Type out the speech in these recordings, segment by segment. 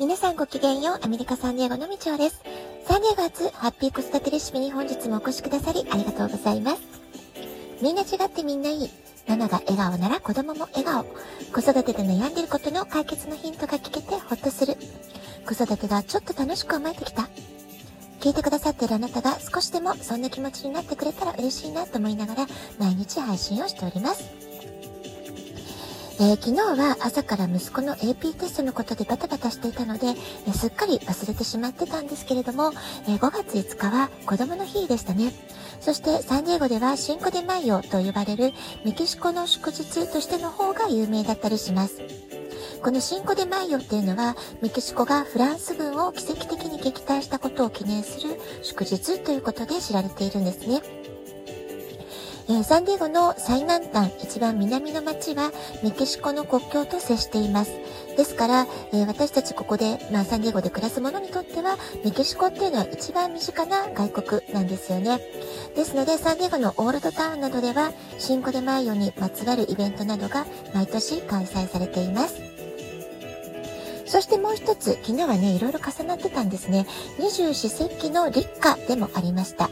皆さんごきげんよう、アメリカサンディエゴのみちおです。サンディエゴ初ハッピー子育てレシピに本日もお越しくださりありがとうございます。みんな違ってみんないい。ママが笑顔なら子供も笑顔。子育てで悩んでることの解決のヒントが聞けてほっとする。子育てがちょっと楽しく思えてきた。聞いてくださってるあなたが少しでもそんな気持ちになってくれたら嬉しいなと思いながら毎日配信をしております。えー、昨日は朝から息子の AP テストのことでバタバタしていたので、えー、すっかり忘れてしまってたんですけれども、えー、5月5日は子供の日でしたね。そしてサンディエゴではシンコデマイオと呼ばれるメキシコの祝日としての方が有名だったりします。このシンコデマイオっていうのは、メキシコがフランス軍を奇跡的に撃退したことを記念する祝日ということで知られているんですね。え、サンディエゴの最南端、一番南の町はメキシコの国境と接しています。ですから、え、私たちここで、まあ、サンディエゴで暮らす者にとっては、メキシコっていうのは一番身近な外国なんですよね。ですので、サンディエゴのオールドタウンなどでは、シンコデマイオにまつわるイベントなどが毎年開催されています。そしてもう一つ、昨日はね、いろいろ重なってたんですね。二十四節気の立夏でもありました。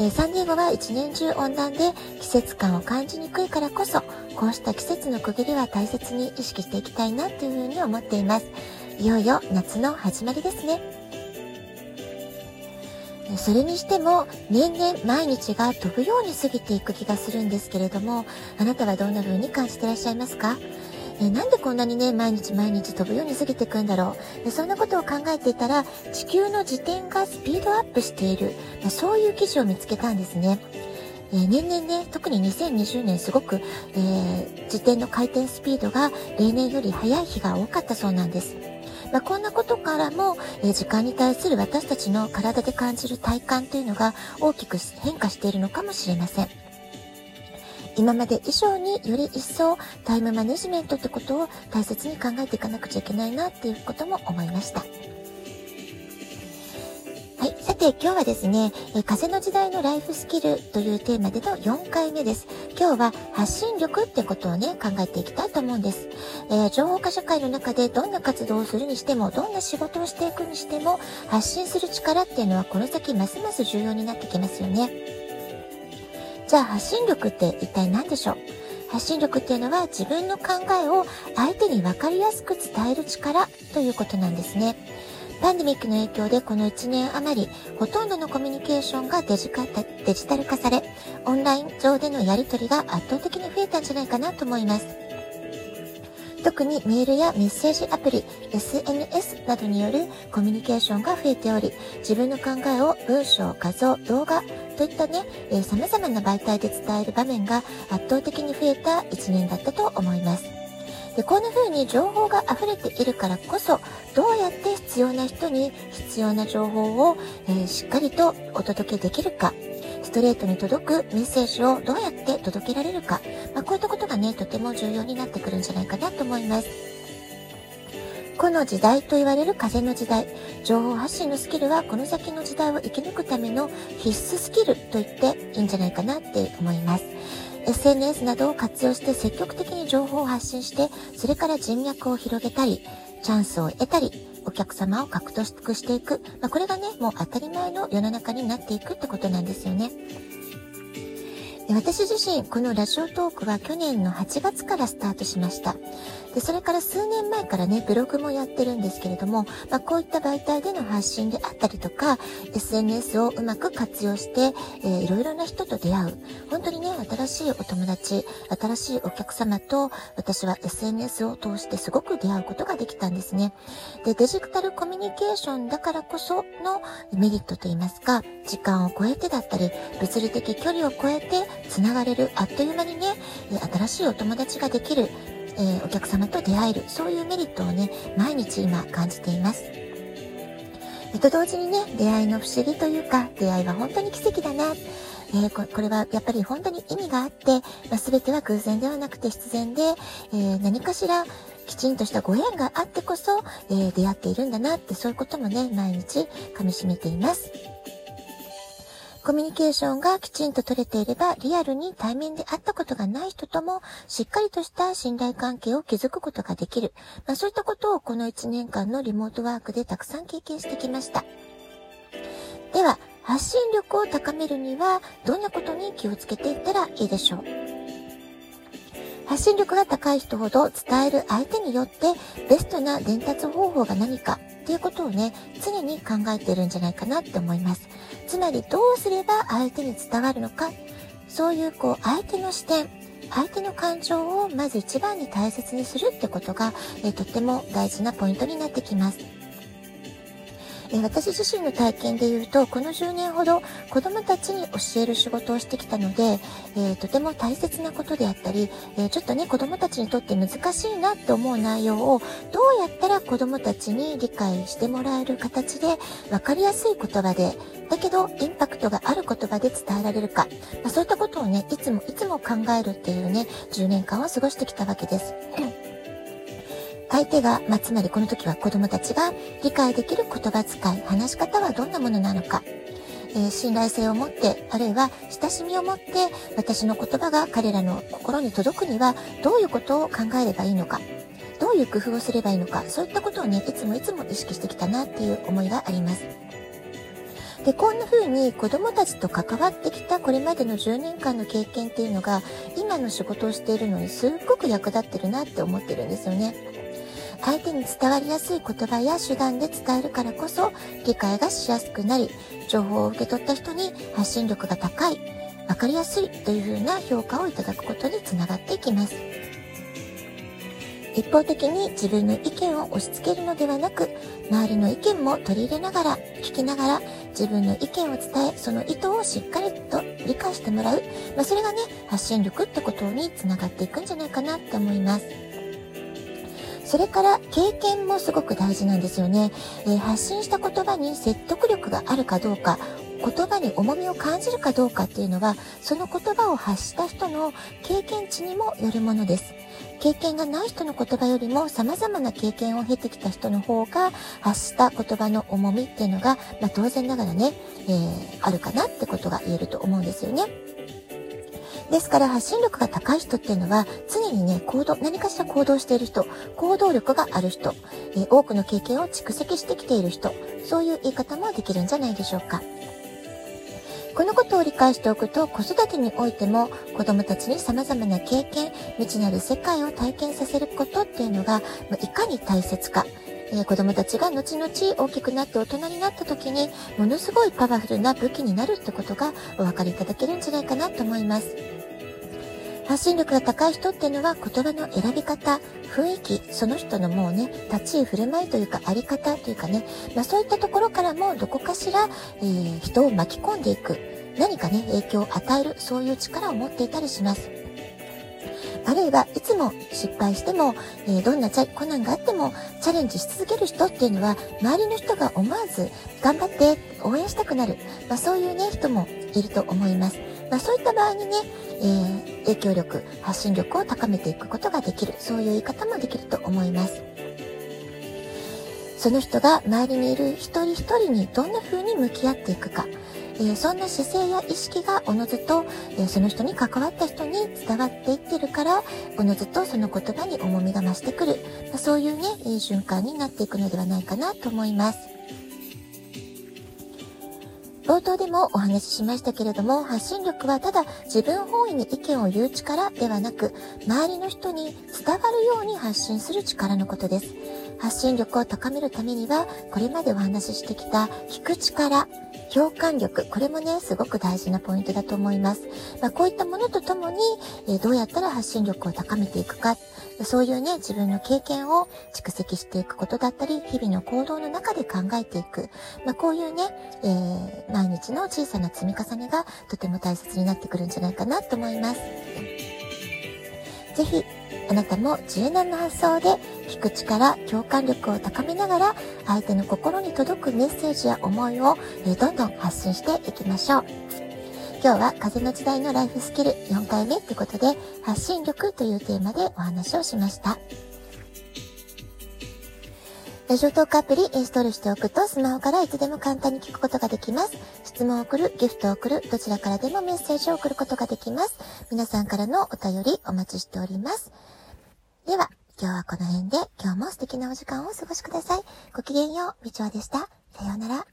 えー、サンディエゴは一年中温暖で季節感を感じにくいからこそ、こうした季節の区切りは大切に意識していきたいなというふうに思っています。いよいよ夏の始まりですね。それにしても年々毎日が飛ぶように過ぎていく気がするんですけれども、あなたはどんな風に感じてらっしゃいますか？えなんでこんなにね、毎日毎日飛ぶように過ぎていくんだろう？そんなことを考えていたら、地球の自転がスピードアップしているま。そういう記事を見つけたんですね。えー、年々ね、特に2020年すごく、えー、自転の回転スピードが例年より速い日が多かったそうなんです。まあ、こんなことからも、えー、時間に対する私たちの体で感じる体感というのが大きく変化しているのかもしれません。今まで以上により一層タイムマネジメントってことを大切に考えていかなくちゃいけないなっていうことも思いました。はい。さて、今日はですね、え風の時代のライフスキルというテーマでの4回目です。今日は発信力ってことをね、考えていきたいと思うんです。えー、情報化社会の中でどんな活動をするにしても、どんな仕事をしていくにしても、発信する力っていうのはこの先ますます重要になってきますよね。じゃあ発信力って一体何でしょう？発信力っていうのは自分の考えを相手に分かりやすく伝える力ということなんですね。パンデミックの影響でこの1年余り、ほとんどのコミュニケーションがデジデジタル化され、オンライン上でのやりとりが圧倒的に増えたんじゃないかなと思います。特にメールやメッセージアプリ、SNS などによるコミュニケーションが増えており、自分の考えを文章、画像、動画といったね、えー、様々な媒体で伝える場面が圧倒的に増えた1年だったと思います。でこんな風に情報が溢れているからこそ、どうやって必要な人に必要な情報を、えー、しっかりとお届けできるか、ストレートに届くメッセージをどうやって届けられるか、まあ、こういったことがね、とても重要になってくるんじゃないかなと思います。この時代と言われる風の時代、情報発信のスキルはこの先の時代を生き抜くための必須スキルと言っていいんじゃないかなって思います。SNS などを活用して積極的に情報を発信して、それから人脈を広げたり、チャンスを得たり、お客様を獲得していく。まあ、これがね、もう当たり前の世の中になっていくってことなんですよね。私自身、このラジオトークは去年の8月からスタートしました。で、それから数年前からね、ブログもやってるんですけれども、まあ、こういった媒体での発信であったりとか、SNS をうまく活用して、えー、いろいろな人と出会う。本当にね、新しいお友達、新しいお客様と、私は SNS を通してすごく出会うことができたんですね。で、デジタルコミュニケーションだからこそのメリットといいますか、時間を超えてだったり、物理的距離を超えて繋がれる、あっという間にね、新しいお友達ができる、えー、お客様と出会える、そういうメリットをね、毎日今感じています。と同時にね、出会いの不思議というか、出会いは本当に奇跡だな。えー、ここれはやっぱり本当に意味があって、まあ、全ては偶然ではなくて必然で、えー、何かしらきちんとしたご縁があってこそ、えー、出会っているんだなって、そういうこともね、毎日噛み締めています。コミュニケーションがきちんと取れていれば、リアルに対面で会ったことがない人とも、しっかりとした信頼関係を築くことができる。まあ、そういったことをこの1年間のリモートワークでたくさん経験してきました。では、発信力を高めるには、どんなことに気をつけていったらいいでしょう？発信力が高い人ほど伝える相手によってベストな伝達方法が何かっていうことをね、常に考えているんじゃないかなって思います。つまりどうすれば相手に伝わるのか、そういうこう相手の視点、相手の感情をまず一番に大切にするってことが、えとっても大事なポイントになってきます。え私自身の体験で言うと、この10年ほど子供たちに教える仕事をしてきたので、え、とても大切なことであったり、え、ちょっとね、子供たちにとって難しいなって思う内容を、どうやったら子供たちに理解してもらえる形で、分かりやすい言葉で、だけどインパクトがある言葉で伝えられるか、まあ、そういったことをね、いつもいつも考えるっていうね、10年間を過ごしてきたわけです。相手が、まあ、つまりこの時は子供たちが理解できる言葉遣い、話し方はどんなものなのか、えー、信頼性を持って、あるいは親しみを持って、私の言葉が彼らの心に届くには、どういうことを考えればいいのか、どういう工夫をすればいいのか、そういったことをね、いつもいつも意識してきたなっていう思いがあります。で、こんな風に子供たちと関わってきたこれまでの10年間の経験っていうのが、今の仕事をしているのにすっごく役立ってるなって思ってるんですよね。相手に伝わりやすい言葉や手段で伝えるからこそ理解がしやすくなり、情報を受け取った人に発信力が高い、わかりやすいという風な評価をいただくことにつながっていきます。一方的に自分の意見を押し付けるのではなく、周りの意見も取り入れながら、聞きながら、自分の意見を伝え、その意図をしっかりと理解してもらう。まあ、それがね、発信力ってことにつながっていくんじゃないかなって思います。それから経験もすごく大事なんですよね。えー、発信した言葉に説得力があるかどうか、言葉に重みを感じるかどうかっていうのは、その言葉を発した人の経験値にもよるものです。経験がない人の言葉よりも様々な経験を経てきた人の方が発した言葉の重みっていうのが、まあ、当然ながらね、えー、あるかなってことが言えると思うんですよね。ですから発信力が高い人っていうのは常にね、行動、何かしら行動している人、行動力がある人、え、多くの経験を蓄積してきている人、そういう言い方もできるんじゃないでしょうか。このことを理解しておくと子育てにおいても子供たちに様々な経験、未知なる世界を体験させることっていうのがいかに大切か、えー、子供たちが後々大きくなって大人になった時にものすごいパワフルな武器になるってことがお分かりいただけるんじゃないかなと思います。発信力が高い人っていうのは言葉の選び方、雰囲気、その人のもうね、立ち居振る舞いというか、あり方というかね、まあそういったところからもどこかしら、えー、人を巻き込んでいく、何かね、影響を与える、そういう力を持っていたりします。あるいはいつも失敗しても、えー、どんな困難があってもチャレンジし続ける人っていうのは周りの人が思わず頑張って応援したくなる、まあ、そういうね人もいると思います。まあ、そういった場合にね、えー、影響力、発信力を高めていくことができる、そういう言い方もできると思います。その人が周りにいる一人一人にどんな風に向き合っていくか、えー、そんな姿勢や意識がおのずと、えー、その人に関わった人に伝わっていってるから、おのずとその言葉に重みが増してくる、まあ、そういうね、いい瞬間になっていくのではないかなと思います。冒頭でもお話ししましたけれども、発信力はただ自分本位に意見を言う力ではなく、周りの人に伝わるように発信する力のことです。発信力を高めるためには、これまでお話ししてきた聞く力、共感力、これもね、すごく大事なポイントだと思います。まあ、こういったものとともに、え、どうやったら発信力を高めていくか、そういうね、自分の経験を蓄積していくことだったり、日々の行動の中で考えていく。まあ、こういうね、えー、毎日の小さな積み重ねがとても大切になってくるんじゃないかなと思います。ぜひ、あなたも柔軟な発想で聞く力、共感力を高めながら相手の心に届くメッセージや思いをどんどん発信していきましょう。今日は風の時代のライフスキル4回目ってことで発信力というテーマでお話をしました。ラジオトークアプリインストールしておくとスマホからいつでも簡単に聞くことができます。質問を送る、ギフトを送る、どちらからでもメッセージを送ることができます。皆さんからのお便りお待ちしております。では、今日はこの辺で、今日も素敵なお時間をお過ごしください。ごきげんよう、みちおでした。さようなら。